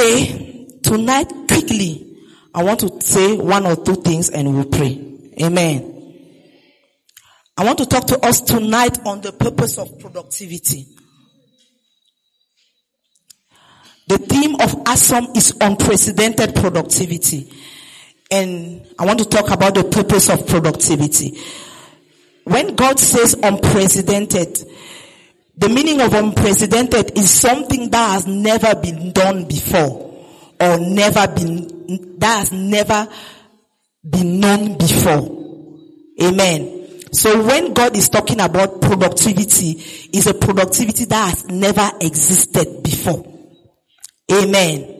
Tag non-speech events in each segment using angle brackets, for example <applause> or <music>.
Okay, tonight quickly, I want to say one or two things and we'll pray. Amen. I want to talk to us tonight on the purpose of productivity. The theme of ASOM is unprecedented productivity. And I want to talk about the purpose of productivity. When God says unprecedented, the meaning of unprecedented is something that has never been done before or never been, that has never been known before. Amen. So when God is talking about productivity, is a productivity that has never existed before. Amen.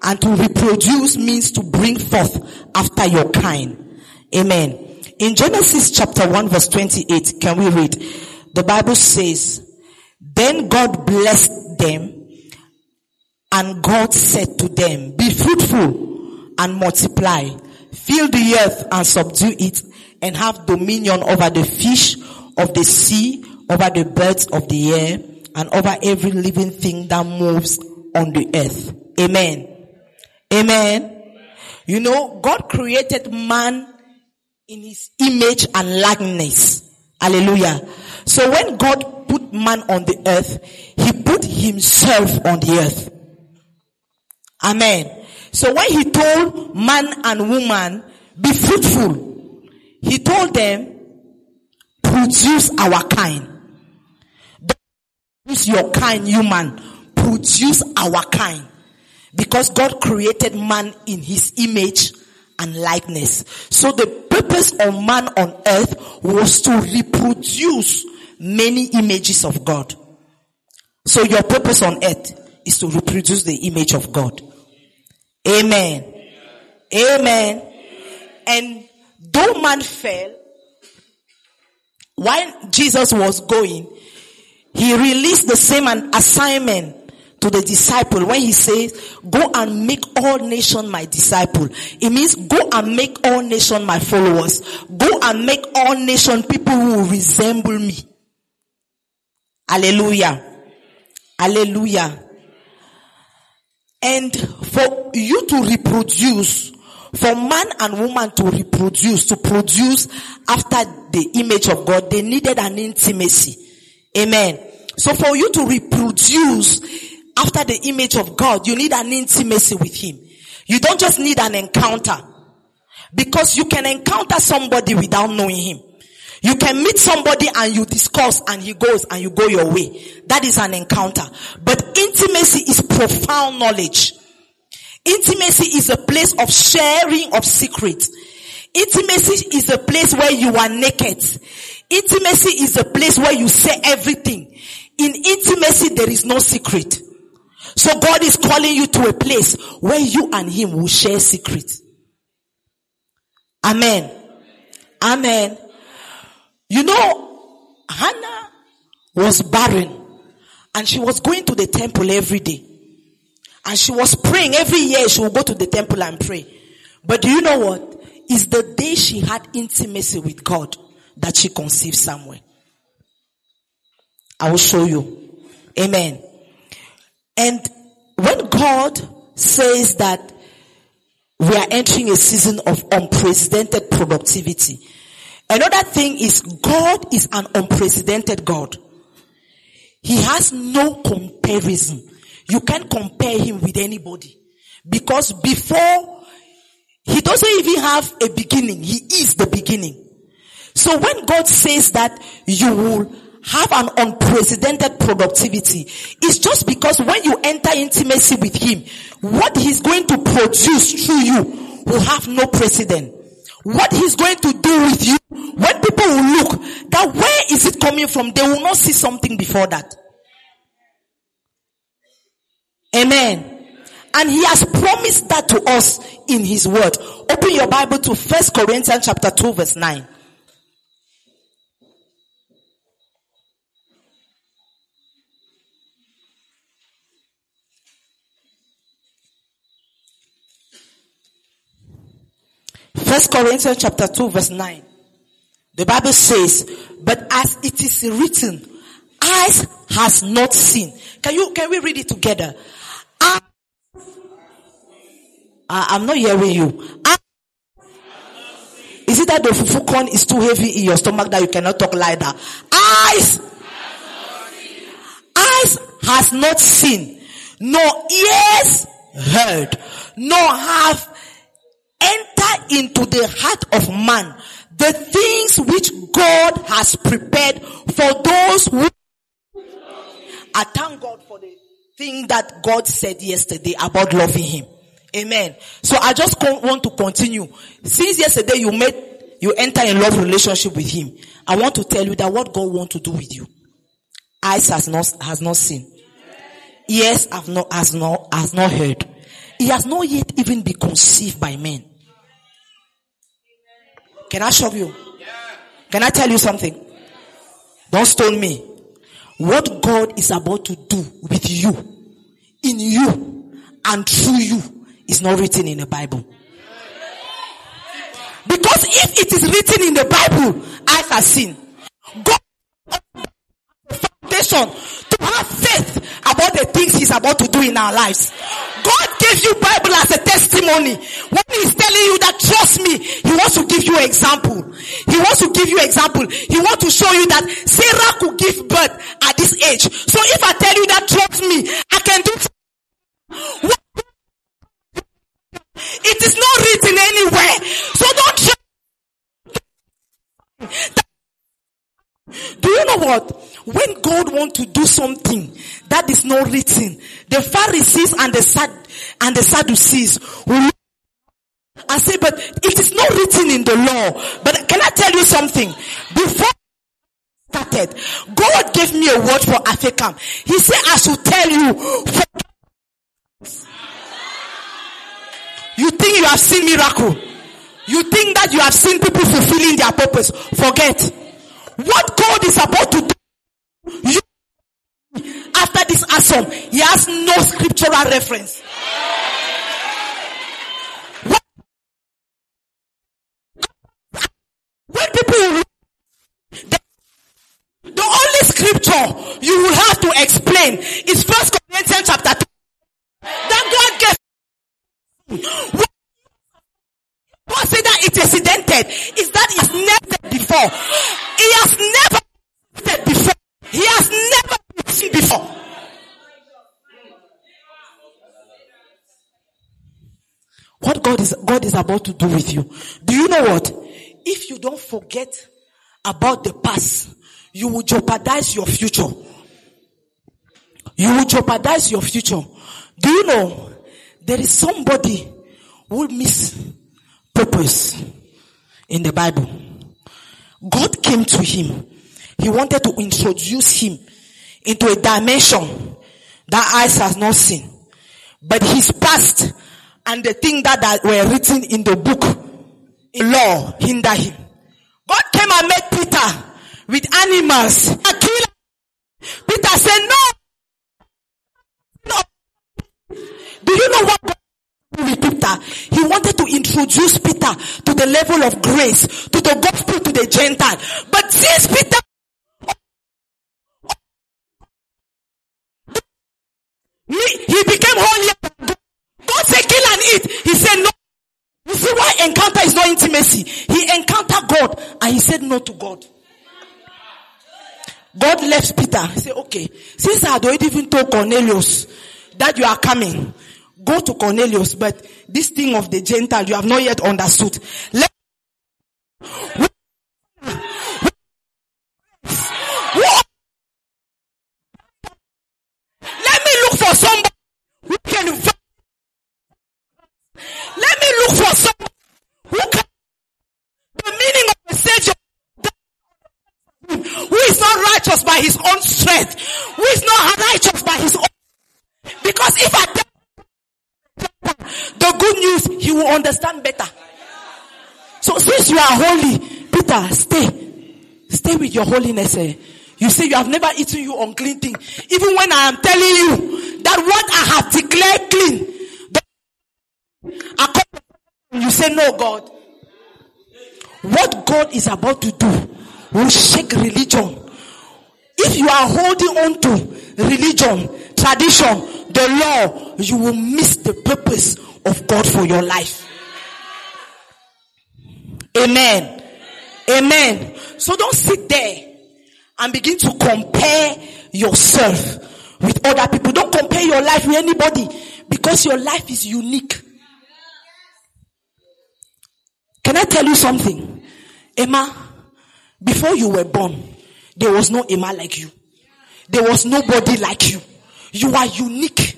And to reproduce means to bring forth after your kind. Amen. In Genesis chapter 1 verse 28, can we read? The Bible says, then God blessed them and God said to them, be fruitful and multiply, fill the earth and subdue it and have dominion over the fish of the sea, over the birds of the air, and over every living thing that moves on the earth. Amen. Amen. You know, God created man in his image and likeness. Hallelujah. So when God man on the earth, he put himself on the earth. Amen. So when he told man and woman, be fruitful, he told them, produce our kind. Produce your kind human. Produce our kind. Because God created man in his image and likeness. So the purpose of man on earth was to reproduce many images of God. So your purpose on earth is to reproduce the image of God. Amen. Amen. And though man fell, while Jesus was going, he released the same assignment to the disciple when he says, go and make all nation my disciple. It means go and make all nation my followers. Go and make all nation people who resemble me. Hallelujah. Hallelujah. And for you to reproduce, for man and woman to reproduce, to produce after the image of God, they needed an intimacy. Amen. So for you to reproduce after the image of God, you need an intimacy with Him. You don't just need an encounter. Because you can encounter somebody without knowing Him. You can meet somebody and you discuss and he goes and you go your way. That is an encounter. But intimacy is profound knowledge. Intimacy is a place of sharing of secrets. Intimacy is a place where you are naked. Intimacy is a place where you say everything. In intimacy, there is no secret. So God is calling you to a place where you and Him will share secrets. Amen. Amen. You know, Hannah was barren and she was going to the temple every day. And she was praying every year she would go to the temple and pray. But do you know what? It's the day she had intimacy with God that she conceived Samuel. I will show you. Amen. And when God says that we are entering a season of unprecedented productivity, another thing is God is an unprecedented God. He has no comparison. You can't compare him with anybody. Because before, he doesn't even have a beginning. He is the beginning. So when God says that you will have an unprecedented productivity, it's just because when you enter intimacy with him, what he's going to produce through you will have no precedent. What he's going to do with you, when people will look, that where is it coming from? They will not see something before that. Amen. And he has promised that to us in his word. Open your Bible to First Corinthians chapter 2 verse 9. First Corinthians chapter 2 verse 9. The Bible says, but as it is written, eyes has not seen. Can you, can we read it together? I, am not hearing you. I, is it that the fufu corn is too heavy in your stomach that you cannot talk like that? Eyes, eyes has not seen, nor ears heard, nor have entered into the heart of man the things which God has prepared for those who I thank God for the thing that God said yesterday about loving Him. Amen. So I just want to continue. Since yesterday you made, you enter in love relationship with Him. I want to tell you that what God wants to do with you. Eyes has not, has not seen. Ears have not, has not, has not heard. He has not yet even been conceived by men. Can I show you? Can I tell you something? Don't stone me. What God is about to do with you, in you, and through you is not written in the Bible. Because if it is written in the Bible, I have seen. God to have faith about the things he's about to do in our lives. God gave you Bible as a testimony. When he's telling you that trust me, he wants to give you example. He wants to give you example. He wants to show you that Sarah could give birth at this age. So if I tell you that trust me, I can do what it is not written anywhere. So don't. Do you know what? When God wants to do something that is not written, the Pharisees and the Sad and the Sadducees will I say, but it is not written in the law. But can I tell you something? Before I started, God gave me a word for Africa. He said, I should tell you. You think you have seen miracle. You think that you have seen people fulfilling their purpose. Forget. What God is about to do, you, after this awesome, he has no scriptural reference. When people the, the only scripture you will have to explain is First Corinthians chapter 2. That God gave. Consider it accidented is that it's never before. He has never before. He has never seen before. What God is, God is about to do with you. Do you know what? If you don't forget about the past, you will jeopardize your future. You will jeopardize your future. Do you know there is somebody who miss purpose in the Bible. God came to him. He wanted to introduce him into a dimension that eyes has not seen. But his past and the things that, that were written in the book, in law, hinder him. God came and met Peter with animals. Peter said, no. No. Do you know what with Peter. He wanted to introduce Peter to the level of grace, to the gospel, to the Gentile. But since Peter he became holy. God said, kill and eat. He said, no. You see why encounter is not intimacy? He encountered God and he said no to God. God left Peter. He said, okay, since I had already even told Cornelius that you are coming, Go to Cornelius, but this thing of the Gentile, you have not yet understood. Let, let me look for somebody who can, let me look for somebody who can, the meaning of the sage who is not righteous by his own strength, who is not righteous by his own, because if I tell the good news, he will understand better. So since you are holy, Peter, stay. Stay with your holiness. Eh? You say you have never eaten you unclean thing. Even when I am telling you that what I have declared clean, you say no God. What God is about to do will shake religion. If you are holding on to religion, tradition, the law, you will miss the purpose of God for your life. Amen. Amen. So don't sit there and begin to compare yourself with other people. Don't compare your life with anybody because your life is unique. Can I tell you something? Emma, before you were born, there was no Emma like you. There was nobody like you. You are unique.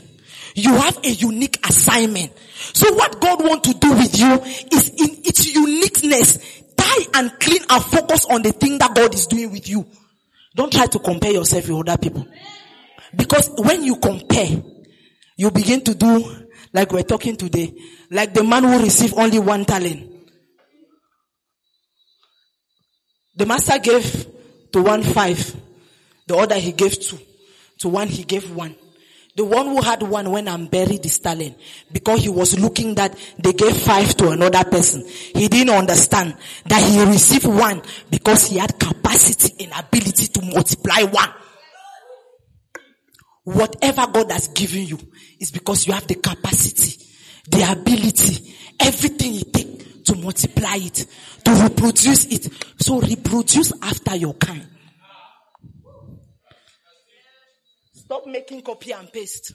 You have a unique assignment. So what God wants to do with you is in its uniqueness, tie and clean and focus on the thing that God is doing with you. Don't try to compare yourself with other people. Because when you compare, you begin to do like we're talking today, like the man who received only one talent. The master gave to one five, the other he gave two, to one he gave one. The one who had one went and buried his talent because he was looking that they gave five to another person. He didn't understand that he received one because he had capacity and ability to multiply one. Whatever God has given you is because you have the capacity, the ability, everything you takes to multiply it, to reproduce it. So reproduce after your kind. Stop making copy and paste.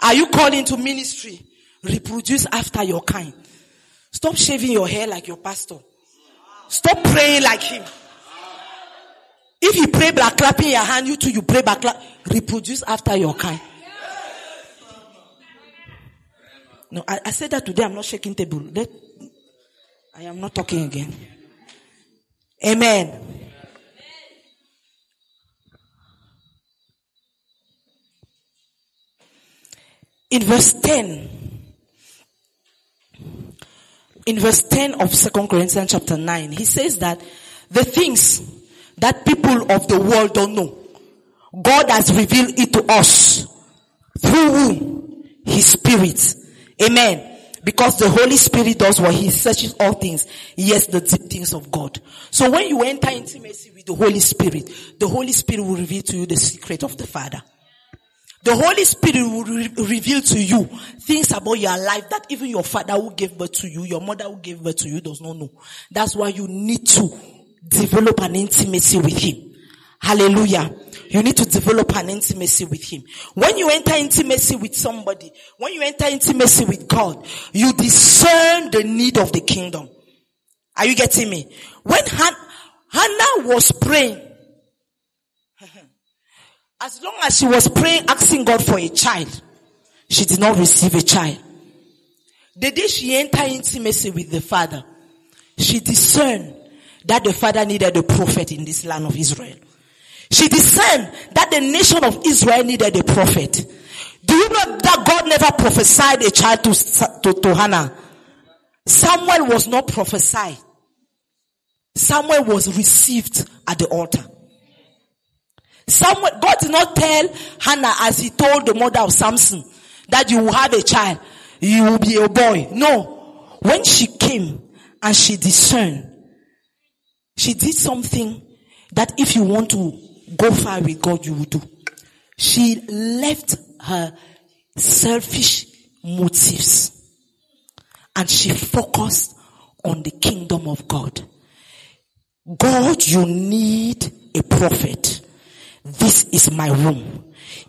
Are you called into ministry? Reproduce after your kind. Stop shaving your hair like your pastor. Stop praying like him. If you pray by clapping your hand, you too, you pray by clap. Reproduce after your kind. No, I, I said that today. I'm not shaking table. Let, I am not talking again. Amen. In verse 10, in verse 10 of Second Corinthians chapter 9, he says that the things that people of the world don't know, God has revealed it to us through whom? His Spirit. Amen. Because the Holy Spirit does what He searches all things. Yes, the deep things of God. So when you enter intimacy with the Holy Spirit, the Holy Spirit will reveal to you the secret of the Father. The Holy Spirit will re- reveal to you things about your life that even your father who gave birth to you, your mother who gave birth to you does not know. That's why you need to develop an intimacy with Him. Hallelujah. You need to develop an intimacy with Him. When you enter intimacy with somebody, when you enter intimacy with God, you discern the need of the kingdom. Are you getting me? When Han- Hannah was praying, <laughs> as long as she was praying, asking God for a child, she did not receive a child. The day she entered intimacy with the Father, she discerned that the Father needed a prophet in this land of Israel. She discerned that the nation of Israel needed a prophet. Do you know that God never prophesied a child to, to, to Hannah? Samuel was not prophesied. Samuel was received at the altar. Samuel, God did not tell Hannah as he told the mother of Samson that you will have a child, you will be a boy. No. When she came and she discerned, she did something that if you want to go far with God, you will do. She left her selfish motives and she focused on the kingdom of God. God, you need a prophet. This is my room.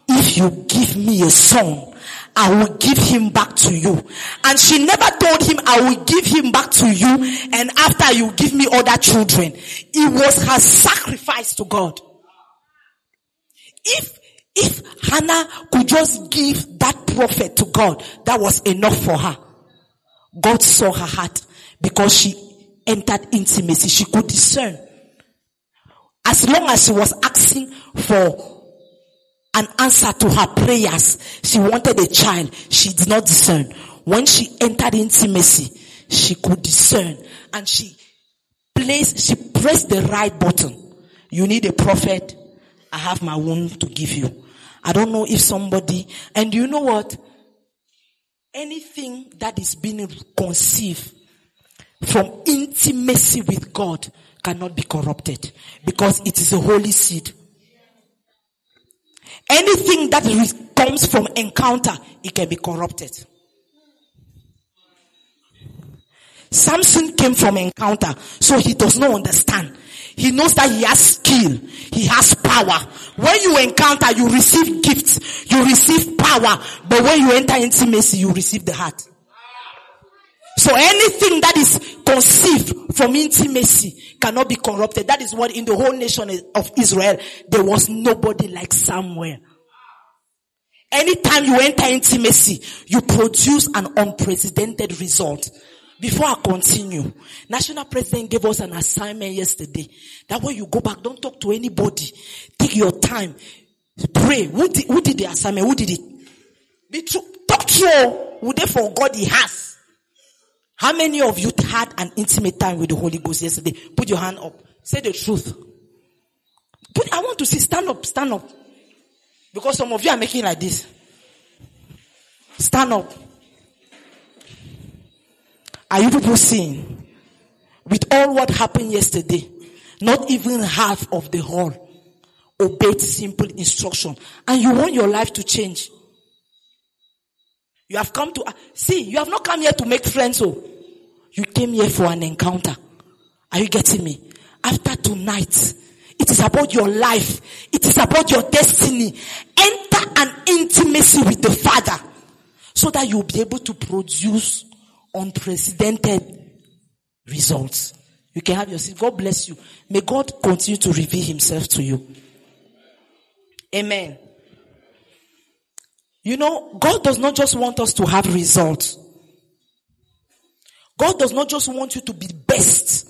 If you give me a son, I will give him back to you. And she never told him, I will give him back to you and after you give me other children. It was her sacrifice to God. If, if Hannah could just give that prophet to God, that was enough for her. God saw her heart because she entered intimacy. She could discern. As long as she was asking for an answer to her prayers, she wanted a child. She did not discern. When she entered intimacy, she could discern and she placed, she pressed the right button. You need a prophet. I have my womb to give you. I don't know if somebody, and you know what? Anything that is being conceived from intimacy with God cannot be corrupted because it is a holy seed. Anything that comes from encounter, it can be corrupted. Samson came from encounter, so he does not understand. He knows that he has skill. He has power. When you encounter, you receive gifts. You receive power. But when you enter intimacy, you receive the heart. So anything that is conceived from intimacy cannot be corrupted. That is what in the whole nation of Israel, there was nobody like Samuel. Anytime you enter intimacy, you produce an unprecedented result. Before I continue, National President gave us an assignment yesterday that when you go back, don't talk to anybody. Take your time. Pray. Who did, who did the assignment? Who did it? Be true. Talk true. Who therefore God he has. How many of you had an intimate time with the Holy Ghost yesterday? Put your hand up. Say the truth. Put, I want to see, stand up, stand up. Because some of you are making like this. Stand up. Are you people seeing? With all what happened yesterday, not even half of the whole obeyed simple instruction. And you want your life to change. You have come to, uh, see, you have not come here to make friends, oh. You came here for an encounter. Are you getting me? After tonight, it is about your life. It is about your destiny. Enter an intimacy with the Father so that you'll be able to produce unprecedented results. You can have your seat. God bless you. May God continue to reveal himself to you. Amen. You know, God does not just want us to have results. God does not just want you to be best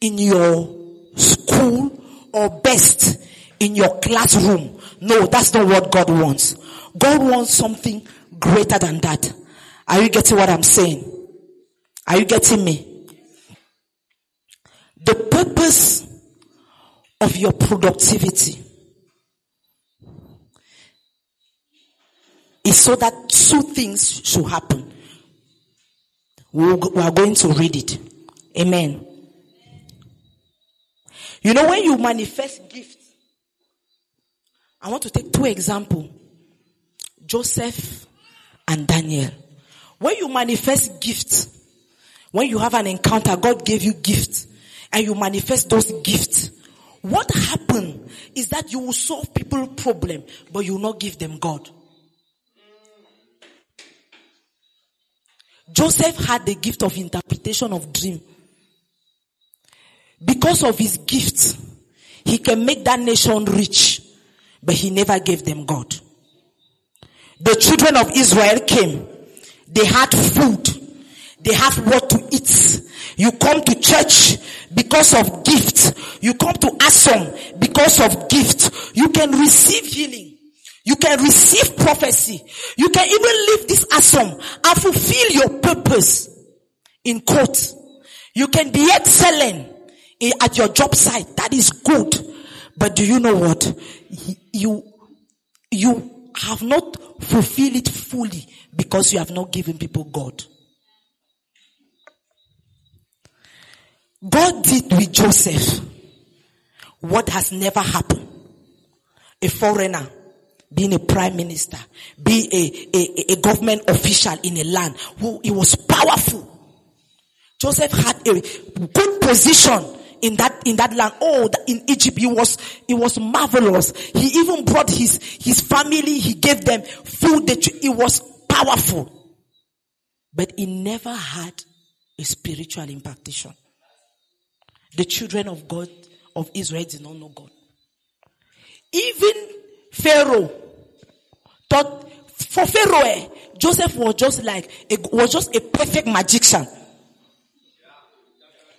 in your school or best in your classroom. No, that's not what God wants. God wants something greater than that. Are you getting what I'm saying? Are you getting me? The purpose of your productivity is so that two things should happen. We are going to read it. Amen. You know, when you manifest gifts, I want to take two examples Joseph and Daniel. When you manifest gifts, when you have an encounter, God gave you gifts, and you manifest those gifts, what happened is that you will solve people problem, but you will not give them God. Joseph had the gift of interpretation of dream. Because of his gift, he can make that nation rich, but he never gave them God. The children of Israel came. They had food. They have what to eat. You come to church because of gift. You come to Asom because of gift. You can receive healing. You can receive prophecy. You can even leave this Asom and fulfill your purpose in court. You can be excellent at your job site. That is good. But do you know what? You, you have not fulfilled it fully because you have not given people God. God did with Joseph what has never happened. A foreigner being a prime minister, being a, a, a government official in a land who he was powerful. Joseph had a good position in that in that land. Oh, in Egypt, he was he was marvelous. He even brought his his family. He gave them food. That it was powerful, but he never had a spiritual impartation. The children of God of Israel did not know God. Even Pharaoh thought for Pharaoh, eh, Joseph was just like a, was just a perfect magician.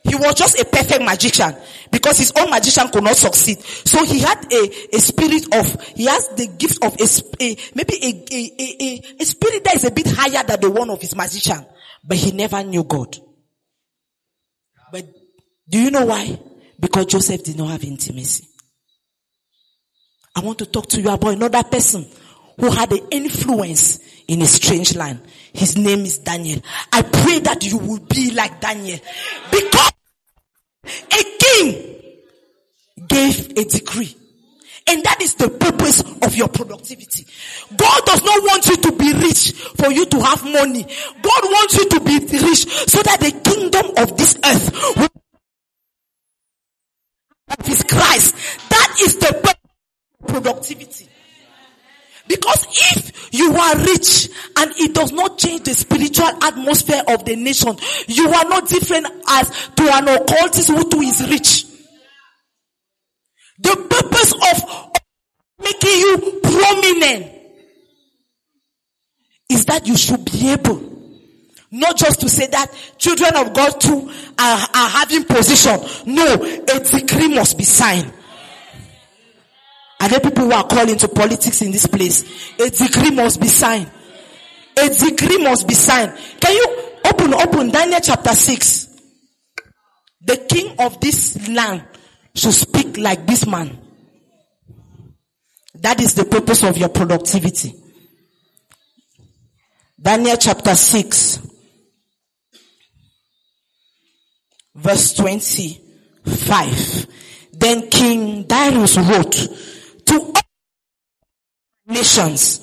He was just a perfect magician because his own magician could not succeed. So he had a, a spirit of, he has the gift of a, a maybe a, a, a, a spirit that is a bit higher than the one of his magician, but he never knew God. But do you know why? Because Joseph did not have intimacy. I want to talk to you about another person who had an influence in a strange land. His name is Daniel. I pray that you will be like Daniel because a king gave a decree. And that is the purpose of your productivity. God does not want you to be rich for you to have money. God wants you to be rich so that the kingdom of this earth will of his Christ. That is the purpose of productivity. Because if you are rich and it does not change the spiritual atmosphere of the nation, you are not different as to an occultist who too is rich. The purpose of making you prominent is that you should be able not just to say that children of God too are, are having position. No, a decree must be signed. Are there people who are calling to politics in this place? A decree must be signed. A decree must be signed. Can you open, open Daniel chapter 6? The king of this land should speak like this man. That is the purpose of your productivity. Daniel chapter 6, verse 25. Then King Darius wrote nations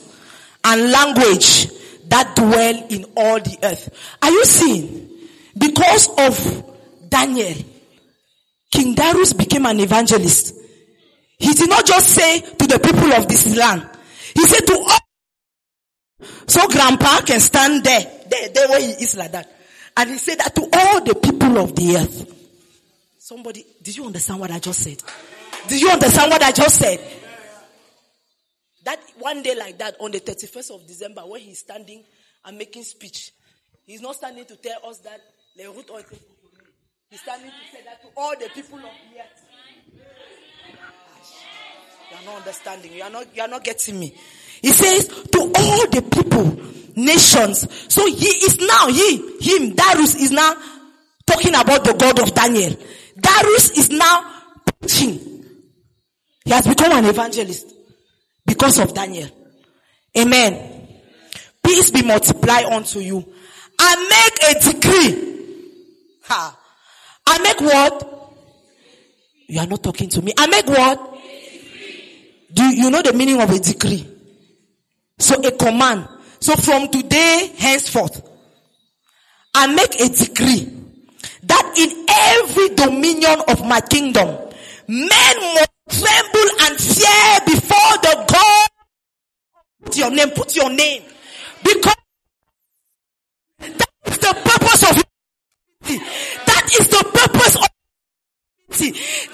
and language that dwell in all the earth. Are you seeing? Because of Daniel, King Darius became an evangelist. He did not just say to the people of this land. He said to all. So grandpa can stand there, there, there where he is like that. And he said that to all the people of the earth. Somebody, did you understand what I just said? Did you understand what I just said? That one day like that, on the 31st of December, when he's standing and making speech, he's not standing to tell us that He's standing to say that to all the people of the earth. You are not understanding. You are not, you are not getting me. He says to all the people, nations. So he is now, he, him, Darius is now talking about the God of Daniel. Darius is now preaching. He has become an evangelist because of Daniel. Amen. Peace be multiplied unto you. I make a decree. Ha. I make what? You are not talking to me. I make what? Do you know the meaning of a decree? So a command. So from today henceforth, I make a decree that in every dominion of my kingdom, men must tremble and fear before the God. Put your name, put your name. Because that is the purpose of that is the purpose of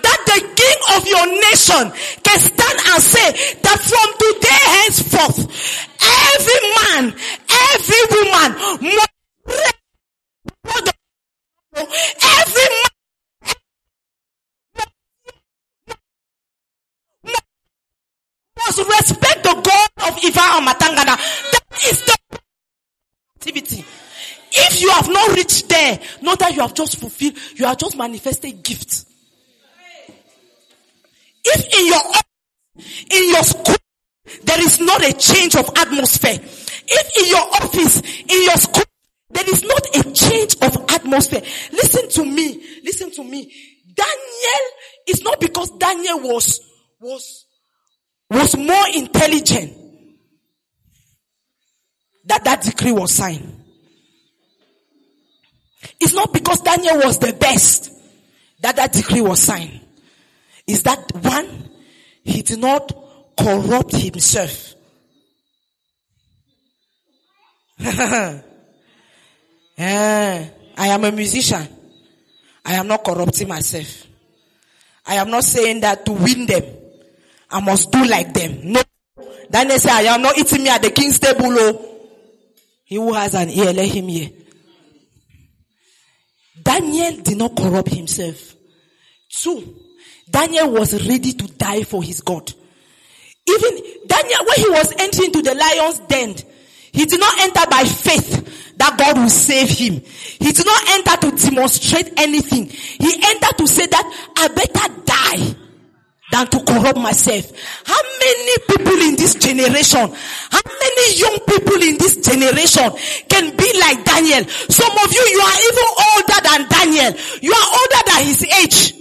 that the king of your nation can stand and say that from today henceforth, every man, every woman must every man must respect the God of Ifa and Matangana. That is the activity. If you have not reached there, not that you have just fulfilled, you have just manifested gifts. If in your in your school there is not a change of atmosphere, if in your office, in your school, there is not a change of atmosphere. Listen to me. Listen to me. Daniel is not because Daniel was, was, was more intelligent that that decree was signed. It's not because Daniel was the best that that decree was signed. Is that one, he did not corrupt himself. <laughs> Eh, I am a musician. I am not corrupting myself. I am not saying that to win them, I must do like them. No. Daniel said, I am not eating me at the king's table. Oh. He who has an ear, let him hear. Daniel did not corrupt himself. Two, Daniel was ready to die for his God. Even Daniel, when he was entering into the lion's den, he did not enter by faith that God will save him. He did not enter to demonstrate anything. He entered to say that I better die than to corrupt myself. How many people in this generation, how many young people in this generation can be like Daniel? Some of you, you are even older than Daniel. You are older than his age.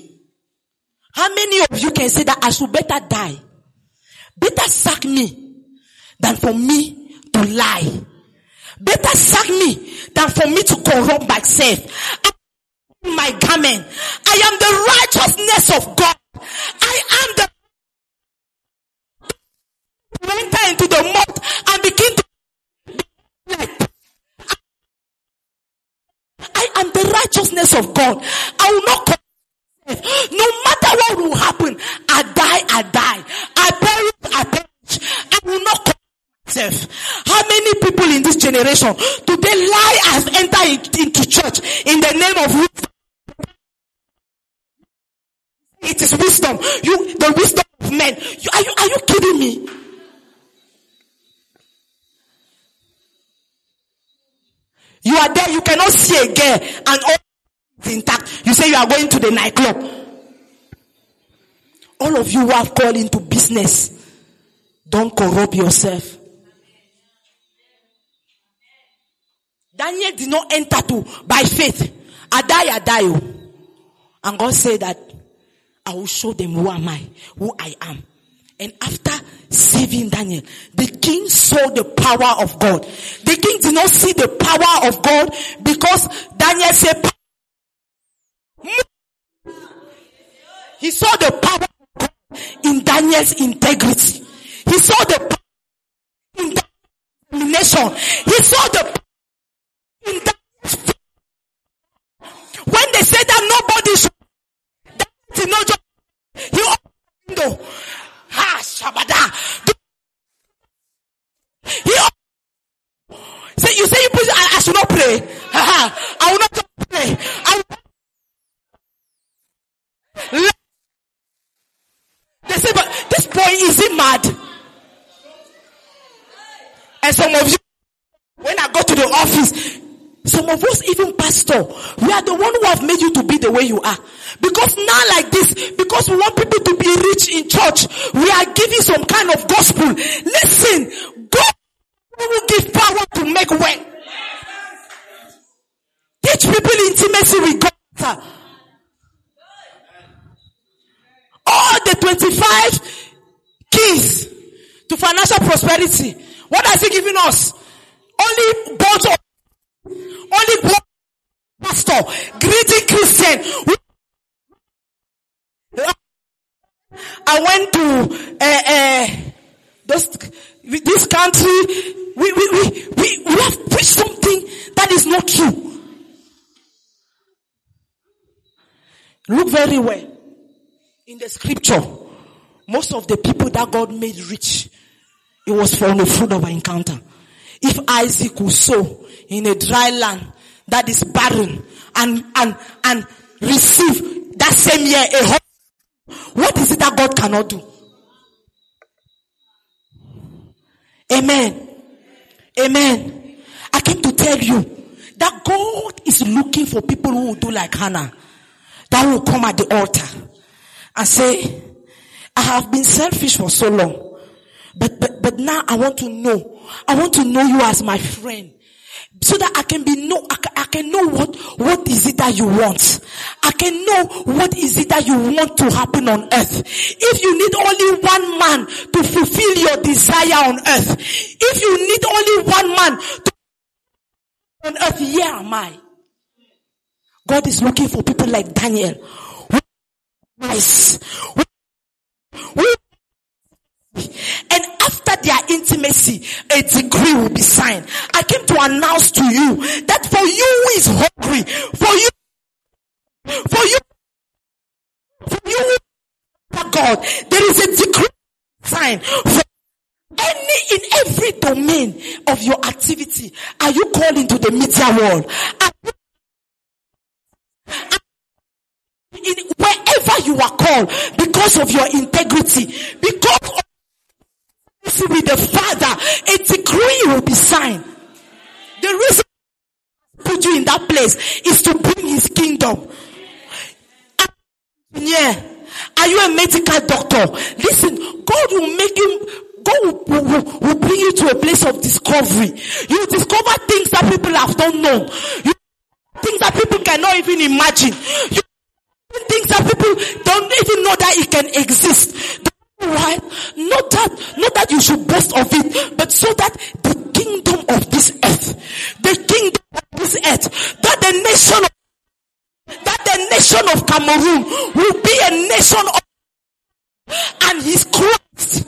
How many of you can say that I should better die better sack me than for me to lie. Better sack me than for me to corrupt myself. I my garment. I am the righteousness of God. I am the enter into the mud and begin to I am the righteousness of God. I will not no matter what will happen, I die, I die. I perish, I perish. I will not myself. How many people in this generation today lie has entered into church in the name of? It is wisdom. You, the wisdom of men. You, are you, are you kidding me? You are there, you cannot see a girl and all is intact. You say you are going to the nightclub. All of you who have called into business, don't corrupt yourself. Daniel did not enter to by faith. I die, I die. Oh. And God said that I will show them who am I, who I am. And after saving Daniel, the king saw the power of God. The king did not see the power of God because Daniel said, he saw the power of God in Daniel's integrity. He saw the power in determination. He saw the in Daniel's when they said that nobody should, that did not just, window Ha Shabada. He say you say you put I, I should not pray. I will not pray. I will, they say, but this boy is he mad? And some of you, when I go to the office, some of us, even pastor, we are the one who have made you to be the way you are. Because now like this, because we want people to be rich in church, we are giving some kind of gospel. Listen, God will give power to make way. Teach people intimacy with God. All the 25 keys to financial prosperity. What has he given us? Only both of only pastor, greeting Christian. I went to uh, uh, this, this country. We, we, we, we, we have preached something that is not true. Look very well in the scripture. Most of the people that God made rich, it was from the fruit of an encounter. If Isaac could sow in a dry land that is barren and, and, and receive that same year a hope, what is it that God cannot do? Amen. Amen. I came to tell you that God is looking for people who will do like Hannah. That will come at the altar and say, I have been selfish for so long. But, but, but now I want to know. I want to know you as my friend. So that I can be know, I can, know what, what is it that you want. I can know what is it that you want to happen on earth. If you need only one man to fulfill your desire on earth, if you need only one man to on earth, here am I. God is looking for people like Daniel. Wise. And their intimacy, a decree will be signed. I came to announce to you that for you who is hungry, for you, for you, for you, God, there is a decree signed for any in every domain of your activity. Are you called into the media world? In wherever you are called because of your integrity, because with the Father, a decree will be signed. The reason put you in that place is to bring his kingdom. Yeah. Are you a medical doctor? Listen, God will make you God will, will, will, bring you to a place of discovery. You discover things that people have don't know. You, things that people cannot even imagine. You, things that people don't even know that it can exist. Why? Not that, not that you should boast of it, but so that the kingdom of this earth, the kingdom of this earth, that the nation of, that the nation of Cameroon will be a nation of, and his Christ.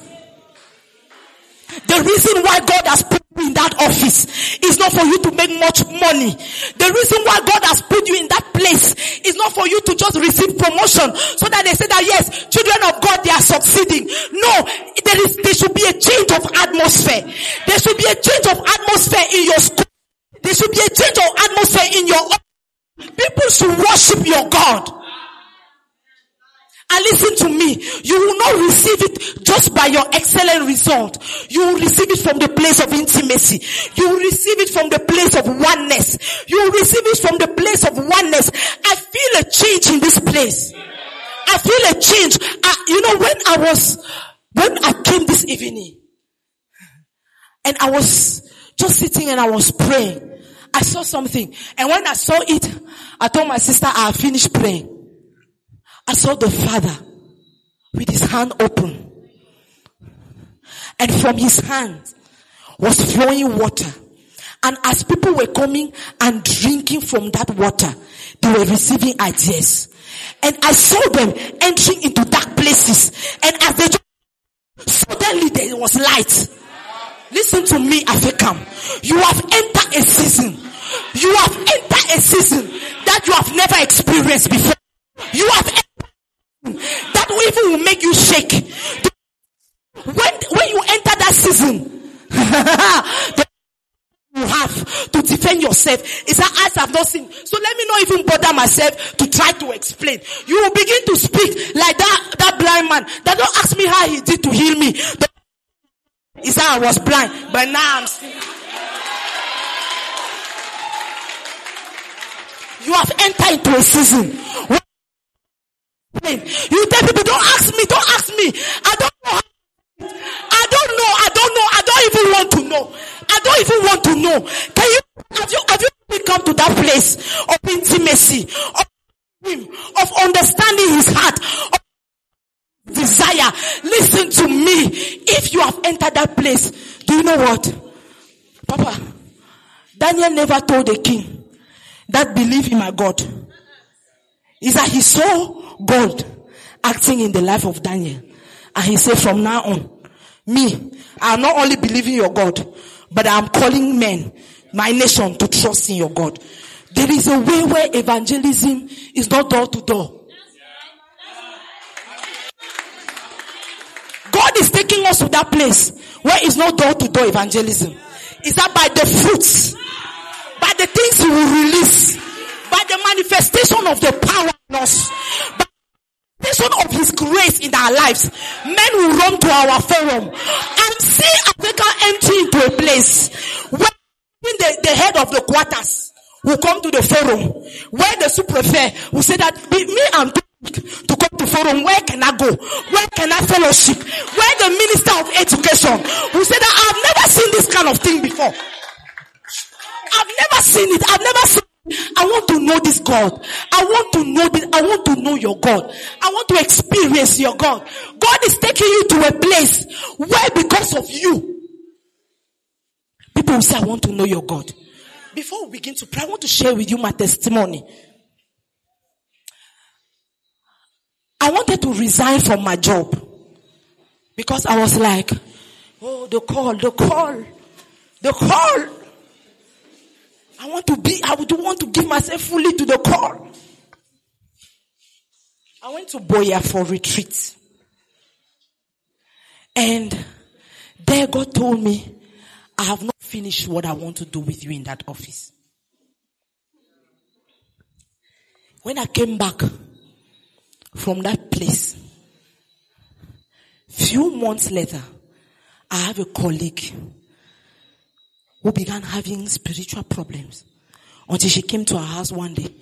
The reason why God has put in that office is not for you to make much money. The reason why God has put you in that place is not for you to just receive promotion so that they say that yes, children of God, they are succeeding. No, there is, there should be a change of atmosphere. There should be a change of atmosphere in your school. There should be a change of atmosphere in your, people should worship your God. And listen to me, you will not receive it just by your excellent result. You will receive it from the place of intimacy. You will receive it from the place of oneness. You will receive it from the place of oneness. I feel a change in this place. I feel a change. I, you know, when I was, when I came this evening, and I was just sitting and I was praying, I saw something. And when I saw it, I told my sister I finished praying. I saw the father with his hand open. And from his hand was flowing water. And as people were coming and drinking from that water, they were receiving ideas. And I saw them entering into dark places. And as they suddenly there was light. Listen to me, African. You have entered a season. You have entered a season that you have never experienced before. You have that even will make you shake. When, when you enter that season, <laughs> you have to defend yourself. It's that eyes have not seen. So let me not even bother myself to try to explain. You will begin to speak like that, that blind man. That don't ask me how he did to heal me. Is that I was blind, but now I'm still. You have entered into a season you tell people, don't ask me, don't ask me. I don't know. I don't know. I don't know. I don't even want to know. I don't even want to know. Can you, have you, have you come to that place of intimacy, of him, of understanding his heart, of desire? Listen to me. If you have entered that place, do you know what? Papa, Daniel never told the king that believe in my God. Is that he saw God acting in the life of Daniel. And he said, from now on, me, I'm not only believing your God, but I'm calling men, my nation, to trust in your God. There is a way where evangelism is not door to door. God is taking us to that place where it's not door to door evangelism. Is that by the fruits, by the things he will release, by the manifestation of the power in us, by the manifestation of His grace in our lives, men will run to our forum and see Africa empty into a place where the, the head of the quarters will come to the forum, where the superfare will say that me I'm to come to forum, where can I go? Where can I fellowship? Where the minister of education will say that I've never seen this kind of thing before. I've never seen it. I've never seen I want to know this God. I want to know this. I want to know your God. I want to experience your God. God is taking you to a place where because of you, people will say, I want to know your God. Before we begin to pray, I want to share with you my testimony. I wanted to resign from my job because I was like, oh, the call, the call, the call. I want to be, I would want to give myself fully to the call. I went to Buea for retreat. And there God told me, I have not finished what I want to do with you in that office. When I came back from that place, few months later, I have a colleague who began having spiritual problems until she came to our house one day.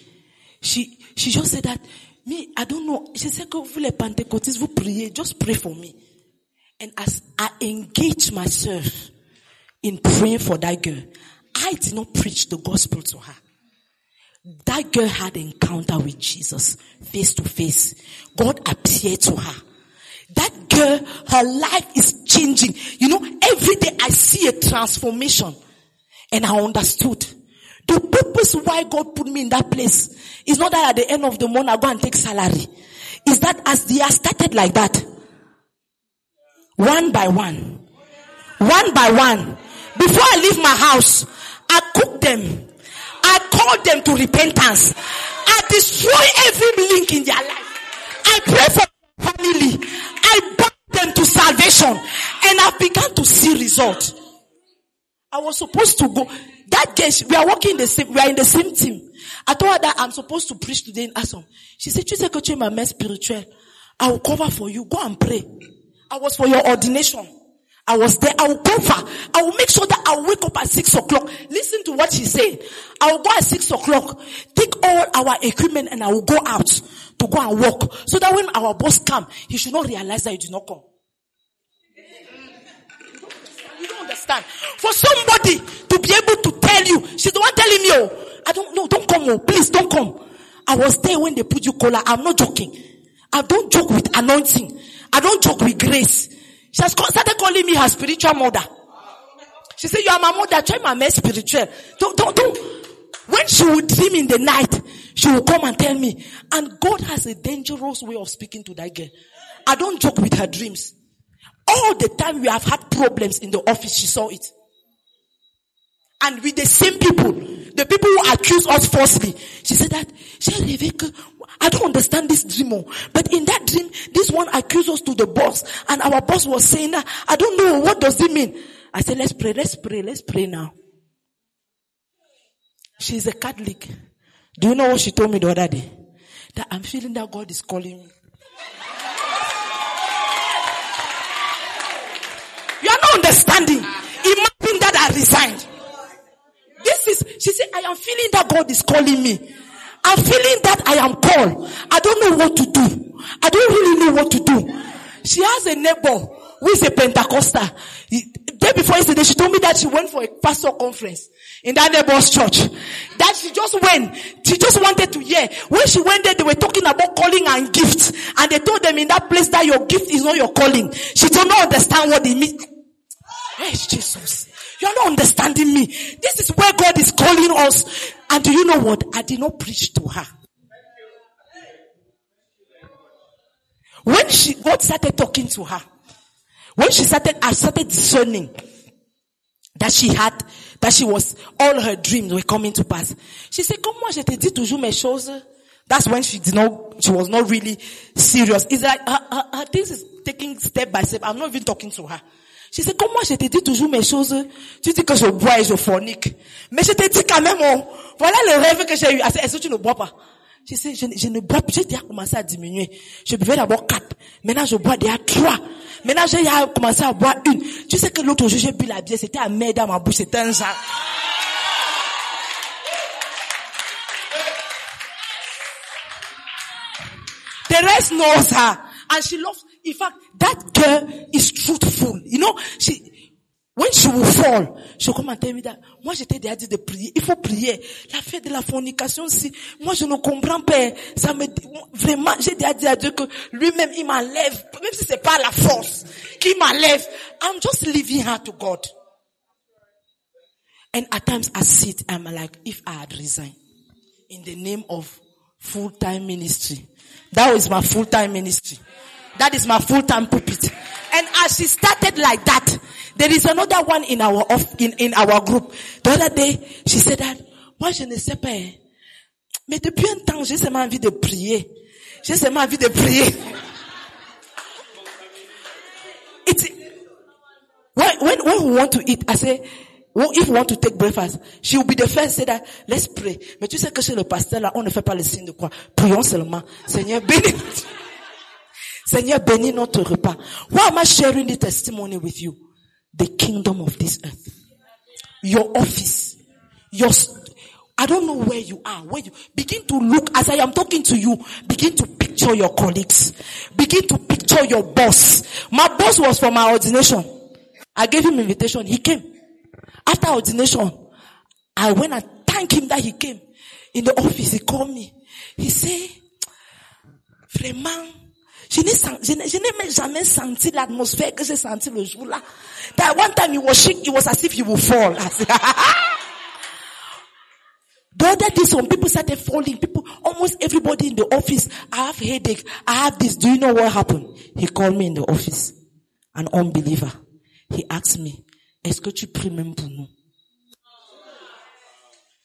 She, she just said that, me, I don't know. She said, go, vous les pentecôtistes, vous priez, just pray for me. And as I engaged myself in praying for that girl, I did not preach the gospel to her. That girl had an encounter with Jesus face to face. God appeared to her. That girl, her life is changing. You know, every day I see a transformation. And I understood. The purpose why God put me in that place is not that at the end of the month I go and take salary. Is that as they are started like that. One by one. One by one. Before I leave my house, I cook them. I call them to repentance. I destroy every link in their life. I pray for family. I bind them to salvation. And I began to see result. I was supposed to go. That girl, we are working the same, we are in the same team. I told her that I'm supposed to preach today in Asom. She said, coach, my mess spiritual. I will cover for you. Go and pray. I was for your ordination. I was there. I will cover. I will make sure that I will wake up at six o'clock. Listen to what she said. I will go at six o'clock, take all our equipment and I will go out to go and work. So that when our boss come, he should not realize that you did not come. You don't understand. For somebody to be able to tell you, she's the one telling me, oh, I don't know, don't come, oh, please don't come. I was there when they put you collar. I'm not joking. I don't joke with anointing. I don't joke with grace. She has started calling me her spiritual mother. She said, you are my mother, try my mess spiritual. Don't, don't, don't. When she would dream in the night, she will come and tell me. And God has a dangerous way of speaking to that girl. I don't joke with her dreams. All the time we have had problems in the office, she saw it. And with the same people, the people who accuse us falsely, she said that, I don't understand this dream. Oh. But in that dream, this one accused us to the boss and our boss was saying I don't know, what does it mean? I said, let's pray, let's pray, let's pray now. She's a Catholic. Do you know what she told me the other day? That I'm feeling that God is calling me. You are not understanding. Imagine that I resigned. This is, she said, I am feeling that God is calling me. I'm feeling that I am called. I don't know what to do. I don't really know what to do. She has a neighbor who is a Pentecostal. Day before yesterday, she told me that she went for a pastor conference in that neighbor's church. That she just went. She just wanted to hear. When she went there, they were talking about calling and gifts. And they told them in that place that your gift is not your calling. She did not understand what they mean. Hey, Jesus. You're not understanding me. This is where God is calling us. And do you know what? I did not preach to her. When she, God started talking to her, when she started, I started discerning that she had, that she was, all her dreams were coming to pass. She said, comment je te dis toujours mes choses? That's when she did not, she was not really serious. It's like, uh, uh, uh, her, her, her things is taking step by step. I'm not even talking to her. Je sais, comme moi je te dis toujours mes choses, tu dis que je bois et je fornique. Mais je te dis quand même, oh, voilà le rêve que j'ai eu. Ah, est-ce que tu ne bois pas? Je sais, je, je ne bois plus. J'ai déjà commencé à diminuer. Je buvais d'abord quatre. Maintenant, je bois déjà trois. Maintenant, j'ai commencé à boire une. Tu sais que l'autre jour, j'ai bu la bière. C'était amer dans ma bouche. C'était un genre. The rest knows her. And she loves, in fact, that girl is truthful. You know, she, when she will fall, she'll come and tell me that, moi j'étais déjà dit de prier, il faut prier. La fête de la fornication, si, moi je ne comprends pas, ça me, vraiment, j'ai déjà dit à Dieu que lui-même il m'enlève, même si c'est pas la force, qu'il m'enlève. I'm just leaving her to God. And at times I sit, I'm like, if I had resigned in the name of full-time ministry, that was my full-time ministry. That is my full-time pulpit. And as she started like that, there is another one in our off, in, in our group. The other day, she said that, moi je ne sais pas. Mais depuis un temps, j'ai seulement envie de prier. J'ai seulement envie de prier. It's, when, when, we want to eat, I say, well, if we want to take breakfast, she will be the first to say that, let's pray. Mais tu sais que chez le pasteur là, on ne fait pas le signe de quoi. Prions seulement. Seigneur, bénis. <laughs> Seigneur, bénis notre repas. Why am I sharing the testimony with you? The kingdom of this earth. Your office. Your, I don't know where you are. Where you begin to look as I am talking to you. Begin to picture your colleagues. Begin to picture your boss. My boss was for my ordination. I gave him invitation. He came. After ordination, I went and thanked him that he came. In the office, he called me. He said, Vraiment, Je n'ai, je n'ai, je n'ai jamais senti l'atmosphère que j'ai senti le jour-là. That one time he was shaking, it was as if he would fall. <laughs> The other day, some people started falling. People, almost everybody in the office. I have headache. I have this. Do you know what happened? He called me in the office. An unbeliever. He asked me, est-ce que tu pries même pour nous?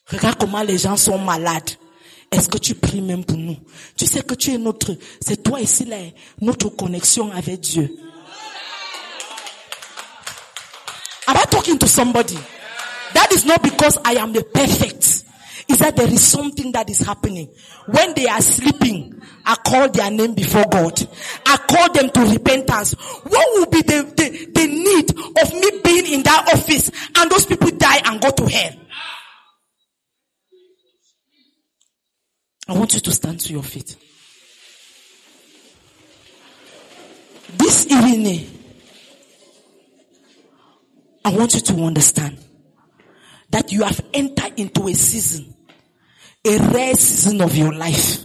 Regarde comment les gens sont malades. Est-ce que tu pries même pour nous? Tu sais que tu es notre, c'est toi ici là, notre connexion avec Dieu. Am I talking to somebody? That is not because I am the perfect. Is that there is something that is happening. When they are sleeping, I call their name before God. I call them to repentance. What will be the, the, the need of me being in that office and those people die and go to hell? I want you to stand to your feet. This evening, I want you to understand that you have entered into a season, a rare season of your life.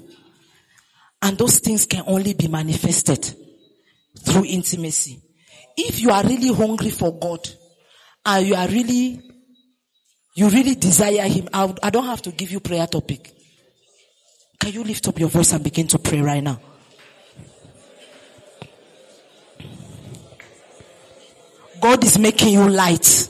And those things can only be manifested through intimacy. If you are really hungry for God and you are really, you really desire Him, I, I don't have to give you prayer topic. Can you lift up your voice and begin to pray right now? God is making you light.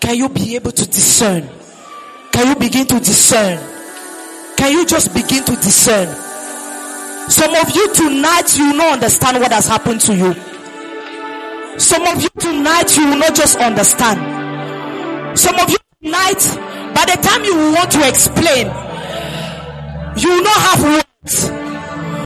Can you be able to discern? Can you begin to discern? Can you just begin to discern? Some of you tonight, you not understand what has happened to you. Some of you tonight, you will not just understand. Some of you tonight, by the time you want to explain, you will not have words.